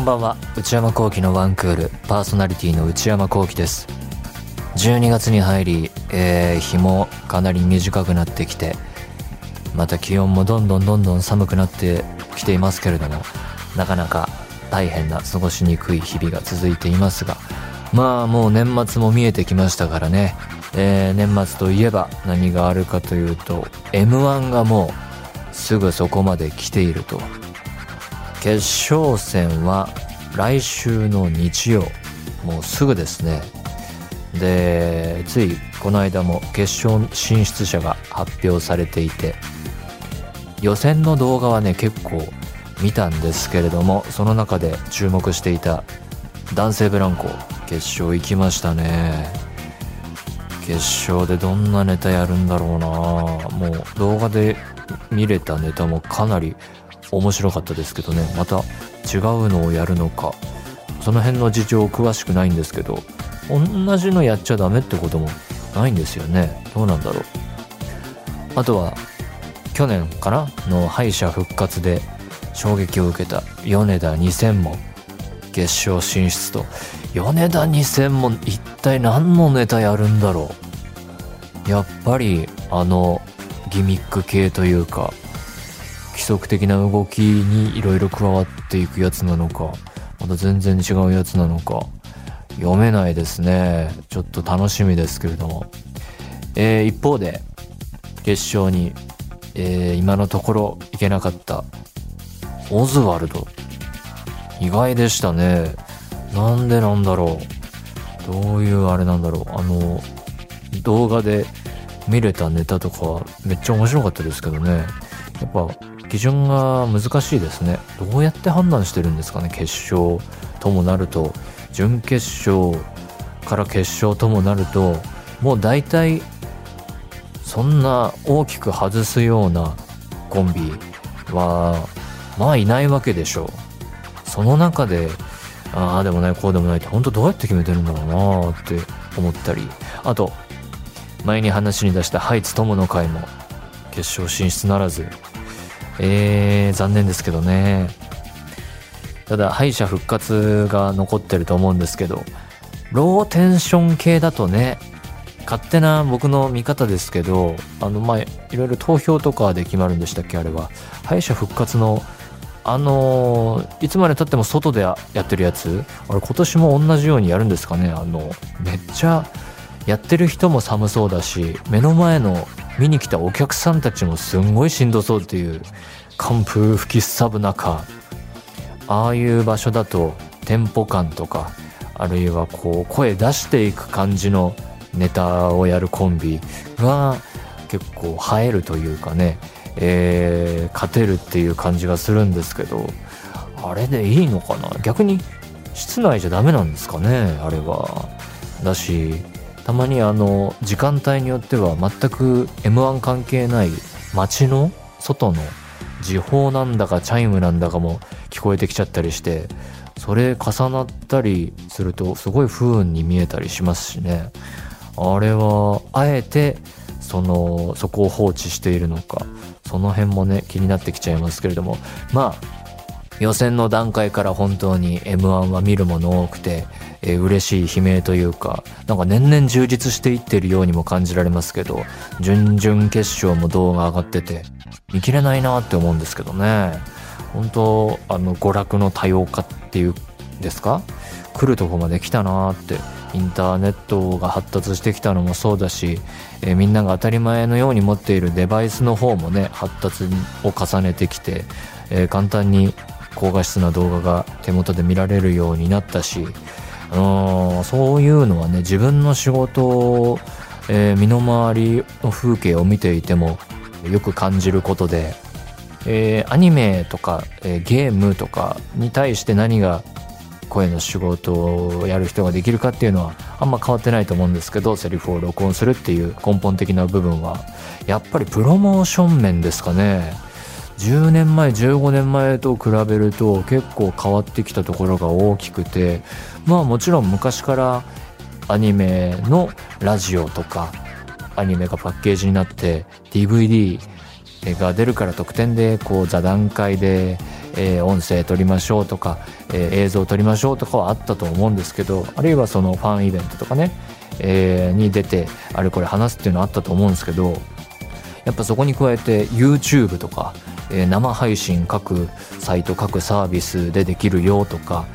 んばんは。内山聖輝のワンクール。パーソナリティの内山聖輝です。12月に入り、えー、日もかなり短くなってきてまた気温もどんどんどんどん寒くなってきていますけれどもなかなか大変な過ごしにくい日々が続いていますがまあもう年末も見えてきましたからね、えー、年末といえば何があるかというと m 1がもうすぐそこまで来ていると。決勝戦は来週の日曜。もうすぐですね。でついこの間も決勝進出者が発表されていて予選の動画はね結構見たんですけれどもその中で注目していた男性ブランコ決勝行きましたね。決勝でどんなネタやるんだろうな。もう動画で見れたネタもかなり面白かったですけどね。また違うのをやるのか。その辺の事情詳しくないんですけど同じのやっちゃダメってこともないんですよね。どうなんだろう。あとは去年かなの敗者復活で衝撃を受けた米田2000も決勝進出と。米田2000も一体何のネタやるんだろう。やっぱりあのギミック系というか規則的な動きにいろいろ加わっていくやつなのかまた全然違うやつなのか読めないですね。ちょっと楽しみですけれども、えー、一方で決勝に、えー、今のところいけなかったオズワルド。意外でしたね。なんでなんだろう。どういうあれなんだろう。あの動画で見れたネタとかめっちゃ面白かったですけどね。やっぱ基準が難しいですね。どうやって判断してるんですかね決勝ともなると。準決勝から決勝ともなるともう大体そんな大きく外すようなコンビはまあいないわけでしょう。その中でああでもないこうでもないって本当どうやって決めてるんだろうなって思ったり。あと前に話に出したハイツ友の会も決勝進出ならず。えー、残念ですけどね。ただ、敗者復活が残ってると思うんですけど、ローテンション系だとね、勝手な僕の見方ですけど、あの、まあ、いろいろ投票とかで決まるんでしたっけ、あれは。敗者復活の、あのいつまでたっても外でやってるやつ、あれ今年も同じようにやるんですかね、あの、めっちゃ、やってる人も寒そうだし、目の前の見に来たお客さんたちもすんごいしんどそうっていう寒風吹きすさぶ中。ああいう場所だとテンポ感とかあるいはこう声出していく感じのネタをやるコンビが結構映えるというかね、えー、勝てるっていう感じがするんですけどあれでいいのかな？逆に室内じゃダメなんですかね？あれは。だしたまにあの時間帯によっては全く m 1関係ない街の外の時報なんだかチャイムなんだかも聞こえてきちゃったりしてそれ重なったりするとすごい不運に見えたりしますしね。あれはあえてそのそこを放置しているのかその辺もね気になってきちゃいますけれども。まあ予選の段階から本当に m 1は見るもの多くてえー、嬉しい悲鳴というか、なんか年々充実していってるようにも感じられますけど、準々決勝も動画上がってて、見切れないなって思うんですけどね。本当あの、娯楽の多様化っていうんですか？来るとこまで来たなって。インターネットが発達してきたのもそうだし、えー、みんなが当たり前のように持っているデバイスの方もね、発達を重ねてきて、えー、簡単に高画質な動画が手元で見られるようになったし、うんそういうのはね自分の仕事を、えー、身の回りの風景を見ていてもよく感じることで、えー、アニメとか、えー、ゲームとかに対して何が声の仕事をやる人ができるかっていうのはあんま変わってないと思うんですけどセリフを録音するっていう根本的な部分はやっぱりプロモーション面ですかね。10年前15年前と比べると結構変わってきたところが大きくてまあもちろん昔からアニメのラジオとかアニメがパッケージになって DVD が出るから特典でこう座談会で、えー、音声撮りましょうとか、えー、映像撮りましょうとかはあったと思うんですけどあるいはそのファンイベントとかね、えー、に出てあれこれ話すっていうのはあったと思うんですけどやっぱそこに加えて YouTube とか、えー、生配信各サイト各サービスでできるよとか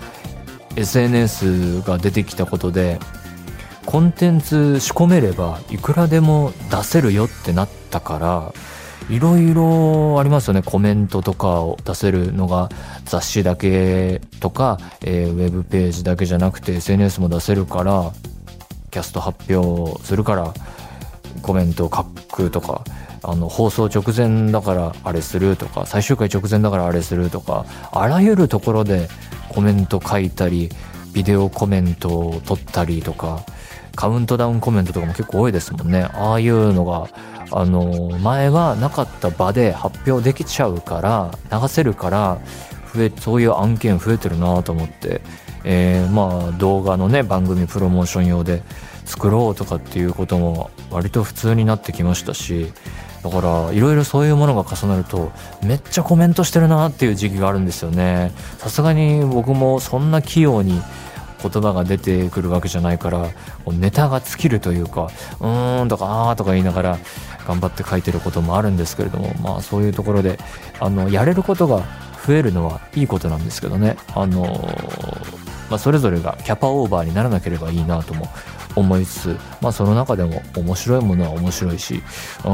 SNS が出てきたことでコンテンツ仕込めればいくらでも出せるよってなったからいろいろありますよね。コメントとかを出せるのが雑誌だけとか、えー、ウェブページだけじゃなくて SNS も出せるからキャスト発表するからコメントを書くとかあの放送直前だからあれするとか最終回直前だからあれするとかあらゆるところでコメント書いたりビデオコメントを撮ったりとかカウントダウンコメントとかも結構多いですもんね。ああいうのがあの前はなかった場で発表できちゃうから流せるから増えそういう案件増えてるなと思って、えー、まあ動画のね番組プロモーション用で作ろうとかっていうことも割と普通になってきましたしだからいろいろそういうものが重なるとめっちゃコメントしてるなっていう時期があるんですよね。さすがに僕もそんな器用に言葉が出てくるわけじゃないからネタが尽きるというかうーんとかあーとか言いながら頑張って書いてることもあるんですけれどもまあそういうところであのやれることが増えるのはいいことなんですけどね。あのまあ、それぞれがキャパオーバーにならなければいいなとも思いつつ、まあ、その中でも面白いものは面白いしう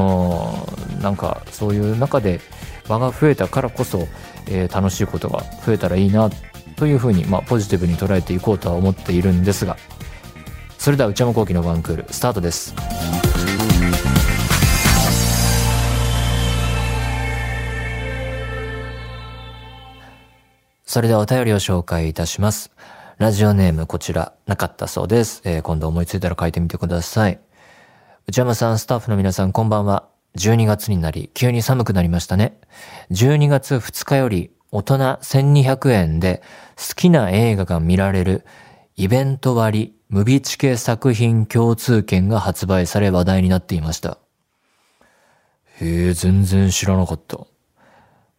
んなんかそういう中で場が増えたからこそ、えー、楽しいことが増えたらいいなというふうに、まあ、ポジティブに捉えていこうとは思っているんですがそれでは内山昂輝のワンクールスタートです。それではお便りを紹介いたします。ラジオネームこちらなかったそうです、えー、今度思いついたら書いてみてください内山さんスタッフの皆さんこんばんは12月になり急に寒くなりましたね12月2日より大人1200円で好きな映画が見られるイベント割ムビチケ作品共通券が発売され話題になっていました。へえ、全然知らなかった。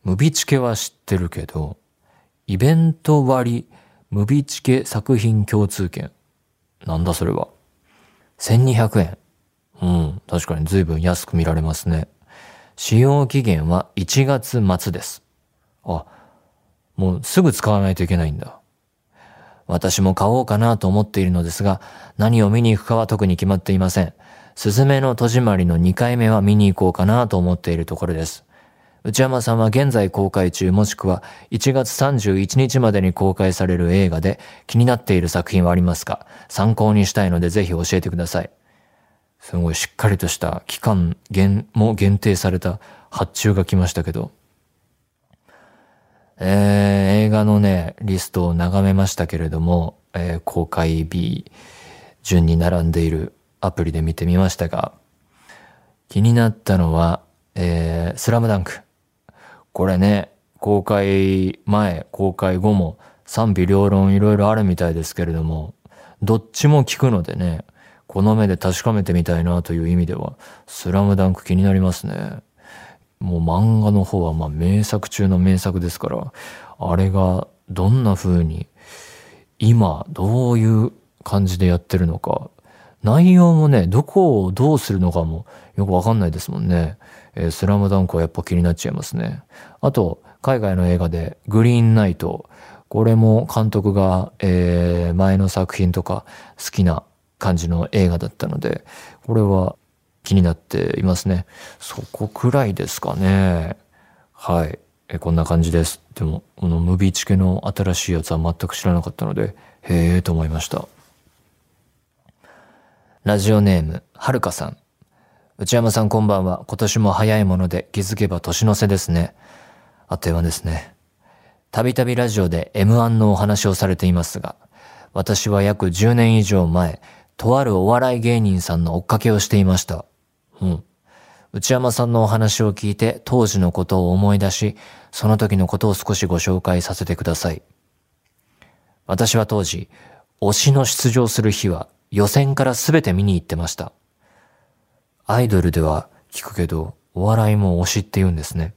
ムビチケは知ってるけど、イベント割ムビチケ作品共通券。なんだそれは。1200円。うん、確かに随分安く見られますね。使用期限は1月末です。あ、もうすぐ使わないといけないんだ。私も買おうかなと思っているのですが、何を見に行くかは特に決まっていません。すずめの戸締まりの2回目は見に行こうかなと思っているところです。内山さんは現在公開中もしくは1月31日までに公開される映画で気になっている作品はありますか？参考にしたいのでぜひ教えてください。すごいしっかりとした期間限も限定された発注が来ましたけど、えー、映画のね、リストを眺めましたけれども、えー、公開日順に並んでいるアプリで見てみましたが、気になったのは、えー、スラムダンク。これね、公開前、公開後も賛否両論いろいろあるみたいですけれども、どっちも聞くのでね、この目で確かめてみたいなという意味では、スラムダンク気になりますね。もう漫画の方はまあ名作中の名作ですから、あれがどんな風に、今どういう感じでやってるのか、内容もね、どこをどうするのかもよくわかんないですもんね。えー、スラムダンクはやっぱ気になっちゃいますね。あと、海外の映画でグリーンナイト、これも監督が、えー、前の作品とか好きな感じの映画だったので、これは気になっていますね。そこくらいですかね。はい。えこんな感じです。でも、このムビーチケの新しいやつは全く知らなかったので、へえと思いました。ラジオネーム、はるかさん。内山さんこんばんは。今年も早いもので気づけば年の瀬ですね。あっという間ですね。たびたびラジオで M1 のお話をされていますが、私は約10年以上前、とあるお笑い芸人さんの追っかけをしていました。うん。内山さんのお話を聞いて当時のことを思い出し、その時のことを少しご紹介させてください。私は当時、推しの出場する日は予選から全て見に行ってました。アイドルでは聞くけど、お笑いも推しって言うんですね。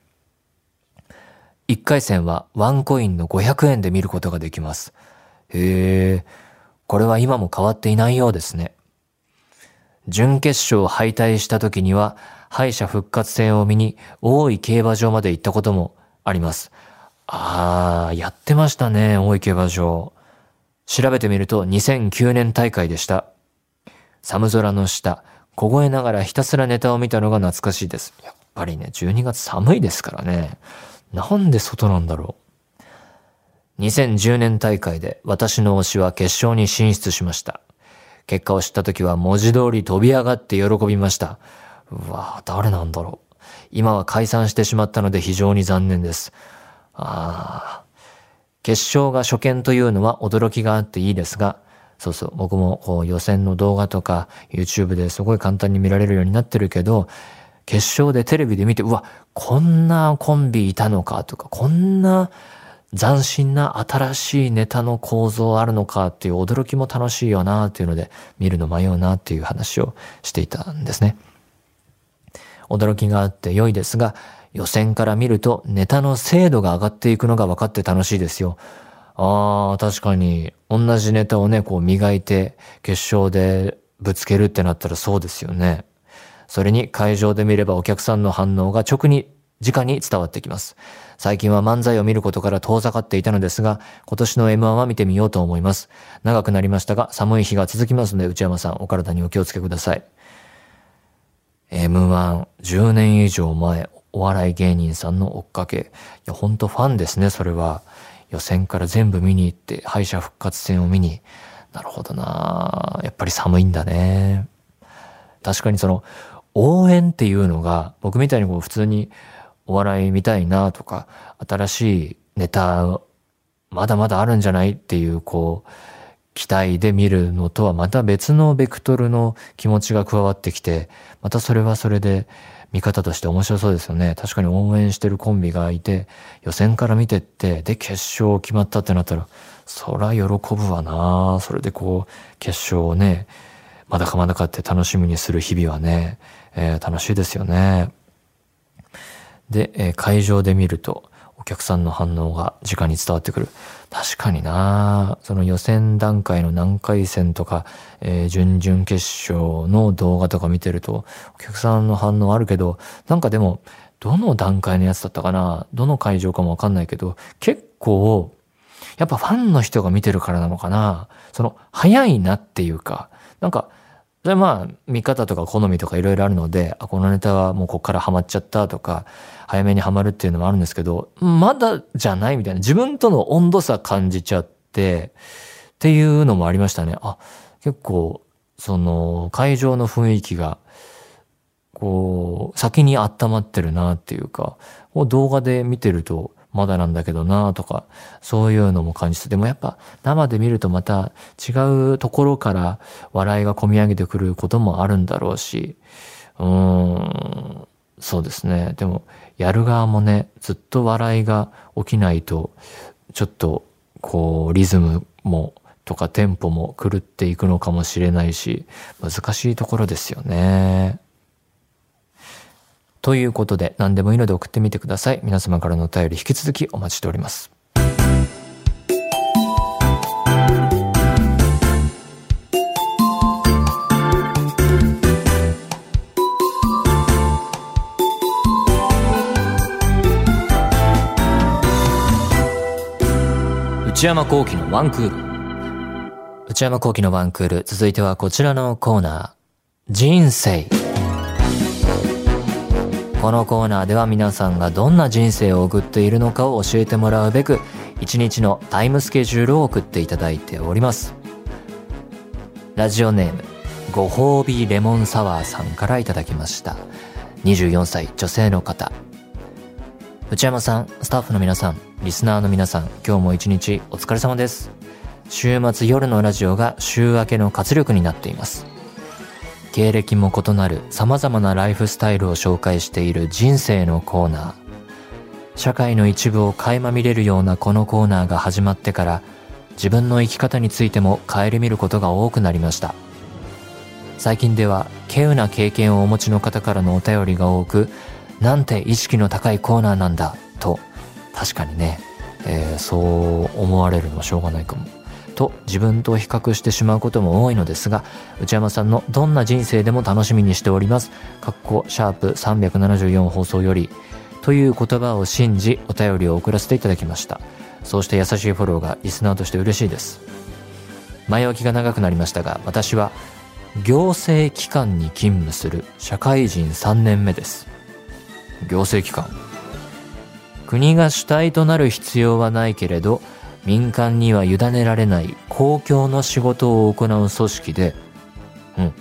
1回戦はワンコインの500円で見ることができます。へえ、これは今も変わっていないようですね。準決勝敗退した時には敗者復活戦を見に大井競馬場まで行ったこともあります。あー、やってましたね、大井競馬場。調べてみると2009年大会でした。寒空の下、凍えながらひたすらネタを見たのが懐かしいです。やっぱりね、12月寒いですからね。なんで外なんだろう。2010年大会で私の推しは決勝に進出しました。結果を知った時は文字通り飛び上がって喜びました。うわぁ誰なんだろう。今は解散してしまったので非常に残念です。ああ。決勝が初見というのは驚きがあっていいですが、そうそう、僕もこう予選の動画とか YouTube ですごい簡単に見られるようになってるけど、決勝でテレビで見て、うわ、こんなコンビいたのかとか、こんな斬新な新しいネタの構造あるのかっていう驚きも楽しいよなっていうので、見るの迷うなっていう話をしていたんですね。驚きがあって良いですが、予選から見るとネタの精度が上がっていくのが分かって楽しいですよ。ああ、確かに、同じネタをね、こう磨いて、決勝でぶつけるってなったらそうですよね。それに会場で見ればお客さんの反応が直に、直に伝わってきます。最近は漫才を見ることから遠ざかっていたのですが、今年の M1 は見てみようと思います。長くなりましたが、寒い日が続きますので、内山さん、お体にお気をつけください。M1、10年以上前、お笑い芸人さんの追っかけ。いや、ほんとファンですね、それは。予選から全部見に行って、敗者復活戦を見に。なるほどなやっぱり寒いんだね。確かにその、応援っていうのが、僕みたいにこう普通にお笑い見たいなとか、新しいネタ、まだまだあるんじゃないっていう、こう、期待で見るのとはまた別のベクトルの気持ちが加わってきて、またそれはそれで見方として面白そうですよね。確かに応援してるコンビがいて、予選から見てって、で、決勝決まったってなったら、そら喜ぶわなそれでこう、決勝をね、まだかまだかって楽しみにする日々はね、えー、楽しいですよね。で、えー、会場で見ると、客さんの反応が直に伝わってくる。確かにな。その予選段階の何回戦とか、えー、準々決勝の動画とか見てると、お客さんの反応あるけど、なんかでも、どの段階のやつだったかな？どの会場かもわかんないけど、結構、やっぱファンの人が見てるからなのかな？その、早いなっていうか、なんか、それはまあ、見方とか好みとかいろいろあるので、あ、このネタはもうこっからハマっちゃったとか、早めにハマるっていうのもあるんですけど、まだじゃないみたいな、自分との温度差感じちゃって、っていうのもありましたね。あ、結構、その、会場の雰囲気が、こう、先に温まってるなっていうか、動画で見てると、まだなんだけどなとか、そういうのも感じて、でもやっぱ生で見るとまた違うところから笑いが込み上げてくることもあるんだろうし、うーん、そうですね。でも、やる側もね、ずっと笑いが起きないと、ちょっと、こう、リズムも、とかテンポも狂っていくのかもしれないし、難しいところですよね。ということで、何でもいいので送ってみてください。皆様からのお便り引き続きお待ちしております。内山幸喜のワンクール。内山幸喜のワンクール。続いてはこちらのコーナー。人生。このコーナーでは皆さんがどんな人生を送っているのかを教えてもらうべく一日のタイムスケジュールを送っていただいております。ラジオネームご褒美レモンサワーさんからいただきました。24歳女性の方。内山さんスタッフの皆さんリスナーの皆さん今日も一日お疲れ様です。週末夜のラジオが週明けの活力になっています。経歴も異なる様々なライフスタイルを紹介している人生のコーナー。社会の一部を垣間見れるようなこのコーナーが始まってから自分の生き方についても顧みることが多くなりました。最近では稀有な経験をお持ちの方からのお便りが多くなんて意識の高いコーナーなんだと確かにね、えー、そう思われるのしょうがないかも。と自分と比較してしまうことも多いのですが内山さんのどんな人生でも楽しみにしております。かっこシャープ374放送よりという言葉を信じお便りを送らせていただきました。そうして優しいフォローがリスナーとして嬉しいです。前置きが長くなりましたが私は行政機関に勤務する社会人3年目です。行政機関国が主体となる必要はないけれど民間には委ねられない公共の仕事を行う組織で、うん。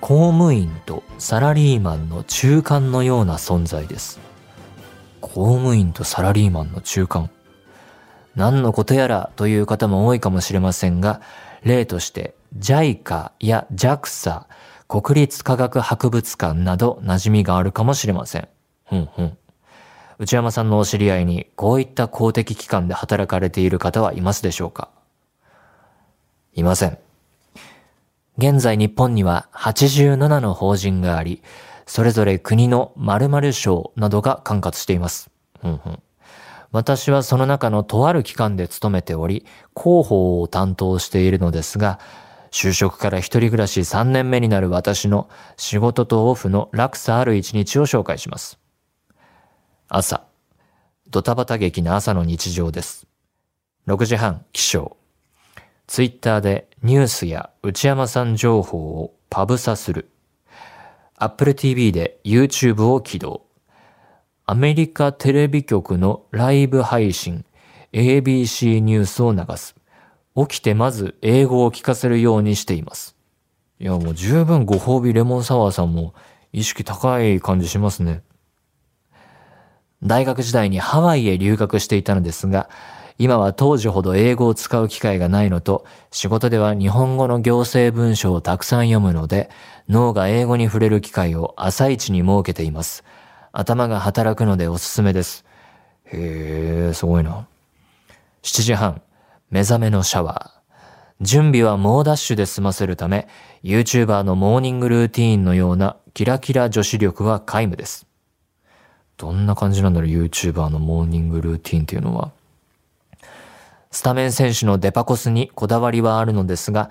公務員とサラリーマンの中間のような存在です。公務員とサラリーマンの中間。何のことやらという方も多いかもしれませんが、例として JICA や JAXA、国立科学博物館など馴染みがあるかもしれません。ふんふん。内山さんのお知り合いにこういった公的機関で働かれている方はいますでしょうか？いません。現在日本には87の法人があり、それぞれ国の〇〇省などが管轄しています。うんうん、私はその中のとある機関で勤めており、広報を担当しているのですが、就職から一人暮らし3年目になる私の仕事とオフの落差ある一日を紹介します。朝。ドタバタ劇な朝の日常です。6時半、起床。ツイッターでニュースや内山さん情報をパブサする。Apple TV で YouTube を起動。アメリカテレビ局のライブ配信 ABC ニュースを流す。起きてまず英語を聞かせるようにしています。いやもう十分ご褒美レモンサワーさんも意識高い感じしますね。大学時代にハワイへ留学していたのですが、今は当時ほど英語を使う機会がないのと、仕事では日本語の行政文書をたくさん読むので、脳が英語に触れる機会を朝一に設けています。頭が働くのでおすすめです。へえ、すごいな。7時半、目覚めのシャワー。準備は猛ダッシュで済ませるため、YouTuber のモーニングルーティーンのようなキラキラ女子力は皆無です。どんな感じなんだろう ?YouTuber のモーニングルーティンっていうのは。スタメン選手のデパコスにこだわりはあるのですが、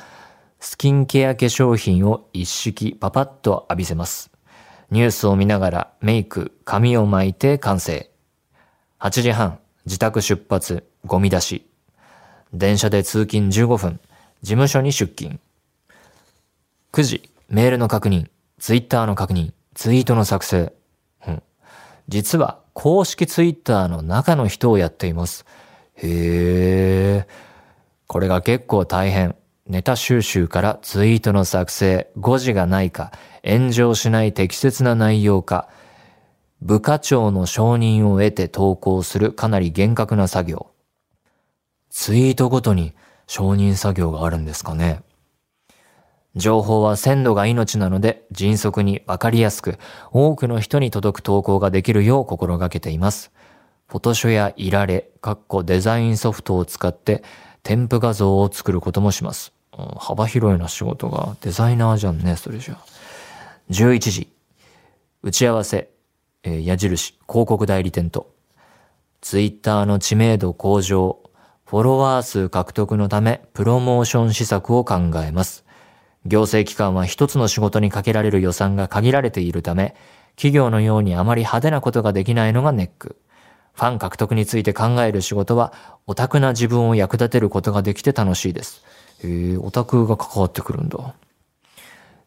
スキンケア化粧品を一式パパッと浴びせます。ニュースを見ながらメイク、髪を巻いて完成。8時半、自宅出発、ゴミ出し。電車で通勤15分、事務所に出勤。9時、メールの確認、ツイッターの確認、ツイートの作成。実は公式ツイッターの中の人をやっています。へえ。これが結構大変。ネタ収集からツイートの作成、誤字がないか、炎上しない適切な内容か、部課長の承認を得て投稿するかなり厳格な作業。ツイートごとに承認作業があるんですかね。情報は鮮度が命なので迅速にわかりやすく多くの人に届く投稿ができるよう心がけています。フォトショやいられ、かっこデザインソフトを使って添付画像を作ることもします。幅広いな仕事が。デザイナーじゃんね、それじゃ。11時。打ち合わせ。えー、矢印。広告代理店と。ツイッターの知名度向上。フォロワー数獲得のため、プロモーション施策を考えます。行政機関は一つの仕事にかけられる予算が限られているため、企業のようにあまり派手なことができないのがネック。ファン獲得について考える仕事は、オタクな自分を役立てることができて楽しいです。へえ、オタクが関わってくるんだ。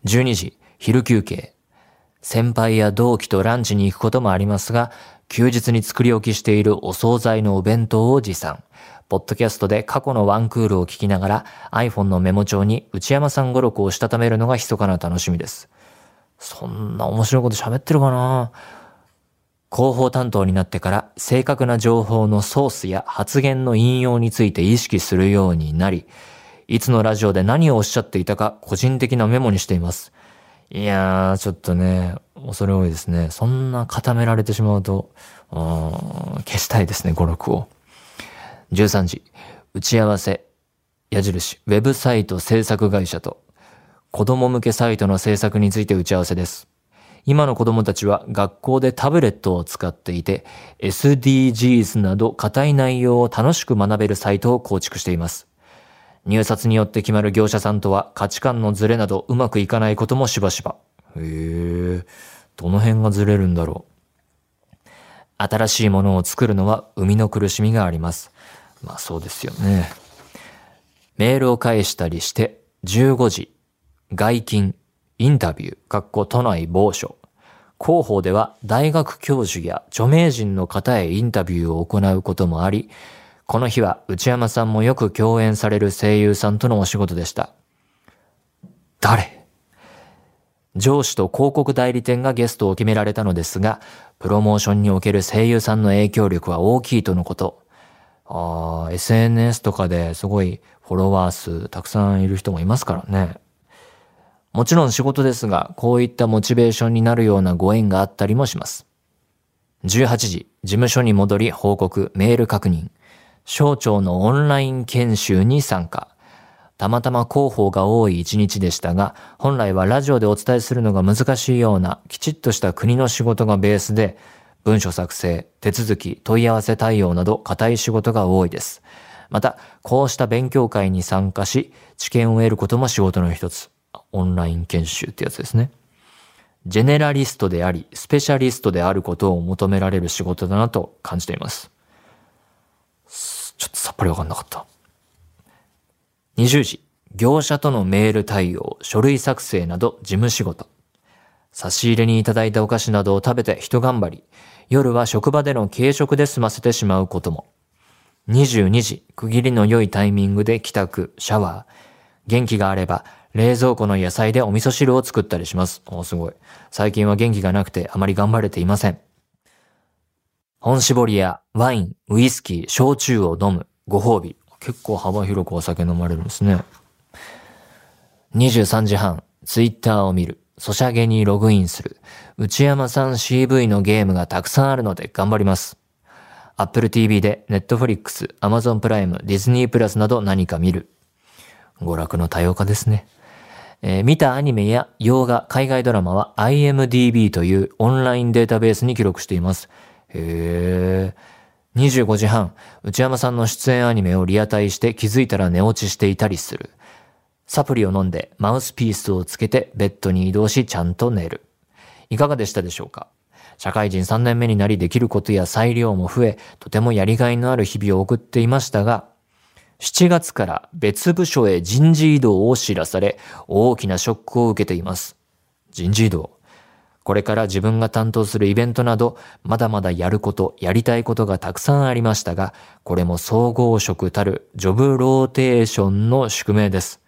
12時、昼休憩。先輩や同期とランチに行くこともありますが、休日に作り置きしているお惣菜のお弁当を持参。ポッドキャストで過去のワンクールを聞きながら iPhone のメモ帳に内山さん語録をしたためるのが密かな楽しみです。そんな面白いこと喋ってるかな？広報担当になってから正確な情報のソースや発言の引用について意識するようになり、いつのラジオで何をおっしゃっていたか個人的なメモにしています。いやー、ちょっとね、恐れ多いですね。そんな固められてしまうと、消したいですね、語録を。13時、打ち合わせ、矢印、ウェブサイト制作会社と、子供向けサイトの制作について打ち合わせです。今の子供たちは学校でタブレットを使っていて、SDGs など固い内容を楽しく学べるサイトを構築しています。入札によって決まる業者さんとは価値観のズレなどうまくいかないこともしばしば。へえ、どの辺がずれるんだろう。新しいものを作るのは生みの苦しみがあります。まあそうですよね。メールを返したりして、15時、外勤、インタビュー、括弧都内某所。広報では大学教授や著名人の方へインタビューを行うこともあり、この日は内山さんもよく共演される声優さんとのお仕事でした。誰？上司と広告代理店がゲストを決められたのですが、プロモーションにおける声優さんの影響力は大きいとのこと。あ SNS とかですごいフォロワー数たくさんいる人もいますからね。もちろん仕事ですが、こういったモチベーションになるようなご縁があったりもします。18時、事務所に戻り報告、メール確認。省庁のオンライン研修に参加。たまたま広報が多い一日でしたが、本来はラジオでお伝えするのが難しいような、きちっとした国の仕事がベースで、文書作成、手続き、問い合わせ対応など固い仕事が多いです。また、こうした勉強会に参加し、知見を得ることも仕事の一つ。オンライン研修ってやつですね。ジェネラリストであり、スペシャリストであることを求められる仕事だなと感じています。ちょっとさっぱりわかんなかった。20時、業者とのメール対応、書類作成など事務仕事。差し入れにいただいたお菓子などを食べて一頑張り。夜は職場での軽食で済ませてしまうことも。22時、区切りの良いタイミングで帰宅、シャワー。元気があれば、冷蔵庫の野菜でお味噌汁を作ったりします。おすごい。最近は元気がなくてあまり頑張れていません。本搾りやワイン、ウイスキー、焼酎を飲む、ご褒美。結構幅広くお酒飲まれるんですね。23時半、ツイッターを見る。ソシャゲにログインする。内山さん CV のゲームがたくさんあるので頑張ります。Apple TV で Netflix、Amazon プライム、ディズニープラスなど何か見る。娯楽の多様化ですね。えー、見たアニメや洋画、海外ドラマは IMDB というオンラインデータベースに記録しています。へー。25時半、内山さんの出演アニメをリアタイして気づいたら寝落ちしていたりする。サプリを飲んでマウスピースをつけてベッドに移動しちゃんと寝る。いかがでしたでしょうか？社会人3年目になりできることや裁量も増え、とてもやりがいのある日々を送っていましたが、7月から別部署へ人事異動を知らされ、大きなショックを受けています。人事異動。これから自分が担当するイベントなど、まだまだやること、やりたいことがたくさんありましたが、これも総合職たるジョブローテーションの宿命です。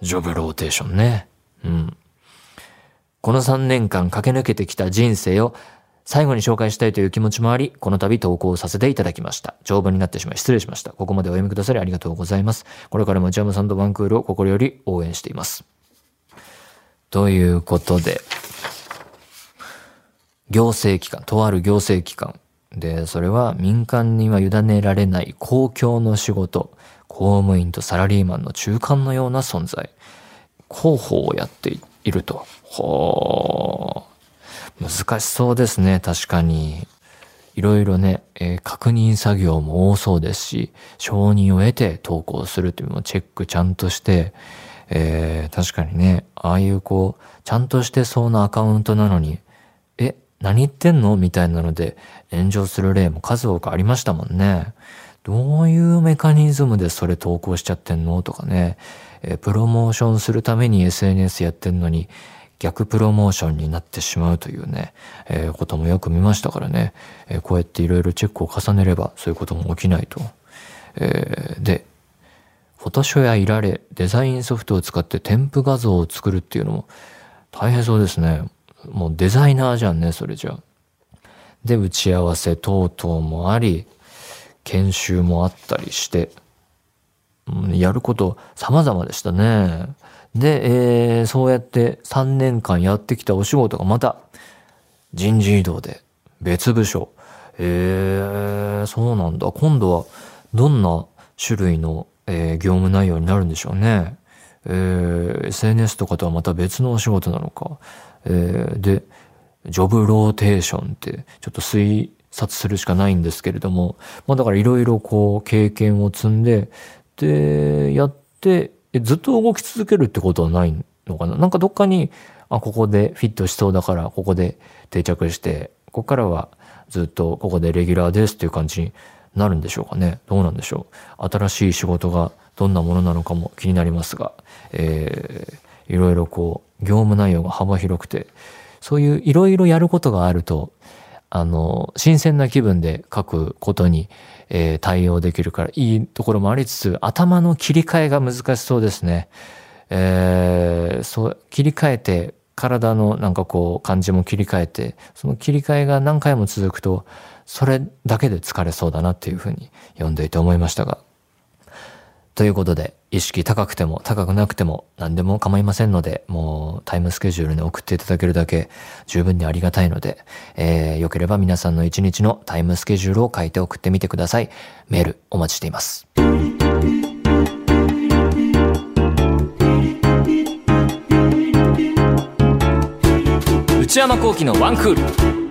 ジョブローテーションね。うん。この3年間駆け抜けてきた人生を最後に紹介したいという気持ちもあり、この度投稿させていただきました。長文になってしまい失礼しました。ここまでお読みくださりありがとうございます。これからも内山さんとバンクールを心より応援しています。ということで、行政機関、とある行政機関。で、それは民間には委ねられない公共の仕事。公務員とサラリーマンの中間のような存在。広報をやっていいると。ほー。難しそうですね、確かに。いろいろね、えー、確認作業も多そうですし、承認を得て投稿するというのもチェックちゃんとして、えー、確かにね、ああいうこう、ちゃんとしてそうなアカウントなのに、え、何言ってんの？みたいなので炎上する例も数多くありましたもんね。どういうメカニズムでそれ投稿しちゃってんの？とかね、え、プロモーションするために SNS やってんのに逆プロモーションになってしまうというね、えー、こともよく見ましたからね、えー、こうやっていろいろチェックを重ねればそういうことも起きないと。えー、で、フォトショやいられ、デザインソフトを使って添付画像を作るっていうのも大変そうですね。もうデザイナーじゃんね、それじゃ。で、打ち合わせ等々もあり、研修もあったりして、やること様々でしたね。で、えー、そうやって3年間やってきたお仕事がまた人事異動で別部署。えー、そうなんだ。今度はどんな種類の、えー、業務内容になるんでしょうね。えー、SNS とかとはまた別のお仕事なのか、えー、で、ジョブローテーションってちょっと推察するしかないんですけれども、まあだからいろいろこう経験を積んで、で、やって、ずっと動き続けるってことはないのかな？なんかどっかに、あ、ここでフィットしそうだから、ここで定着して、ここからはずっとここでレギュラーですっていう感じになるんでしょうかね？どうなんでしょう？新しい仕事がどんなものなのかも気になりますが、えー、いろいろこう、業務内容が幅広くて、そういういろいろやることがあると、あの、新鮮な気分で書くことに、えー、対応できるからいいところもありつつ、頭の切り替えが難しそうですね。えー、そう、切り替えて、体のなんかこう感じも切り替えて、その切り替えが何回も続くと、それだけで疲れそうだなっていうふうに読んでいて思いましたが。ということで、意識高くても高くなくても何でも構いませんので、もうタイムスケジュールに送っていただけるだけ十分にありがたいので、えー、よければ皆さんの一日のタイムスケジュールを書いて送ってみてください。メールお待ちしています。内山幸喜のワンクール。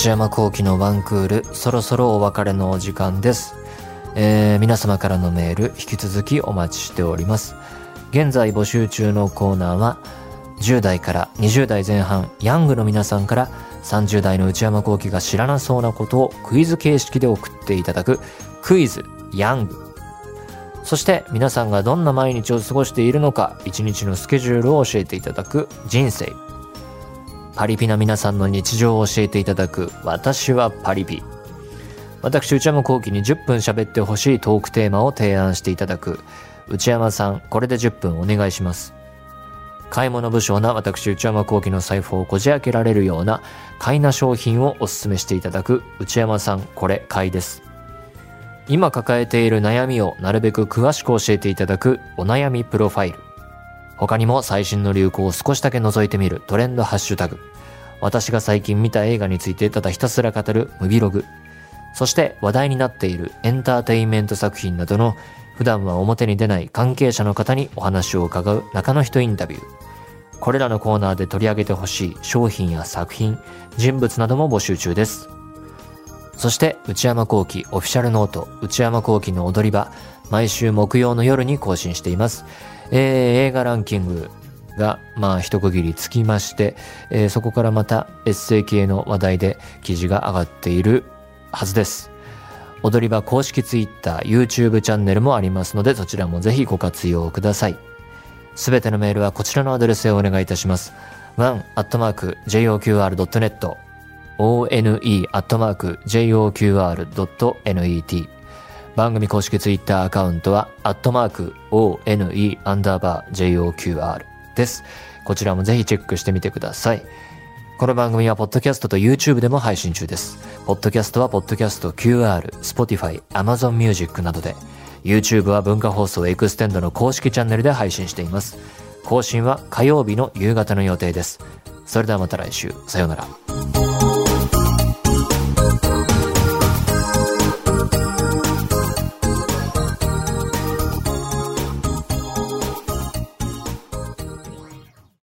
内山幸喜のワンクール、そろそろお別れのお時間です。えー、皆様からのメール、引き続きお待ちしております。現在募集中のコーナーは、10代から20代前半、ヤングの皆さんから30代の内山幸喜が知らなそうなことをクイズ形式で送っていただく、クイズ、ヤング。そして皆さんがどんな毎日を過ごしているのか、一日のスケジュールを教えていただく、人生。パリピな皆さんの日常を教えていただく私はパリピ。私、内山幸喜に10分喋ってほしいトークテーマを提案していただく内山さん、これで10分お願いします。買い物不詳な私、内山幸喜の財布をこじ開けられるような買いな商品をお勧めしていただく内山さん、これ買いです。今抱えている悩みをなるべく詳しく教えていただくお悩みプロファイル。他にも最新の流行を少しだけ覗いてみるトレンドハッシュタグ。私が最近見た映画についてただひたすら語るムビログ。そして話題になっているエンターテインメント作品などの普段は表に出ない関係者の方にお話を伺う中の人インタビュー。これらのコーナーで取り上げてほしい商品や作品、人物なども募集中です。そして内山幸喜オフィシャルノート内山幸喜の踊り場毎週木曜の夜に更新しています。えー、映画ランキングが、まあ、一区切りつきまして、えー、そこからまたエッセイ系の話題で記事が上がっているはずです。踊り場公式 Twitter、YouTube チャンネルもありますので、そちらもぜひご活用ください。すべてのメールはこちらのアドレスへお願いいたします。one.joqr.net one.joqr.net 番組公式ツイッターアカウントは、アットマーク、one アンダーバー joqr です。こちらもぜひチェックしてみてください。この番組は、ポッドキャストと YouTube でも配信中です。ポッドキャストは、ポッドキャスト QR、Spotify、Amazon Music などで、YouTube は文化放送エクステンドの公式チャンネルで配信しています。更新は火曜日の夕方の予定です。それではまた来週。さようなら。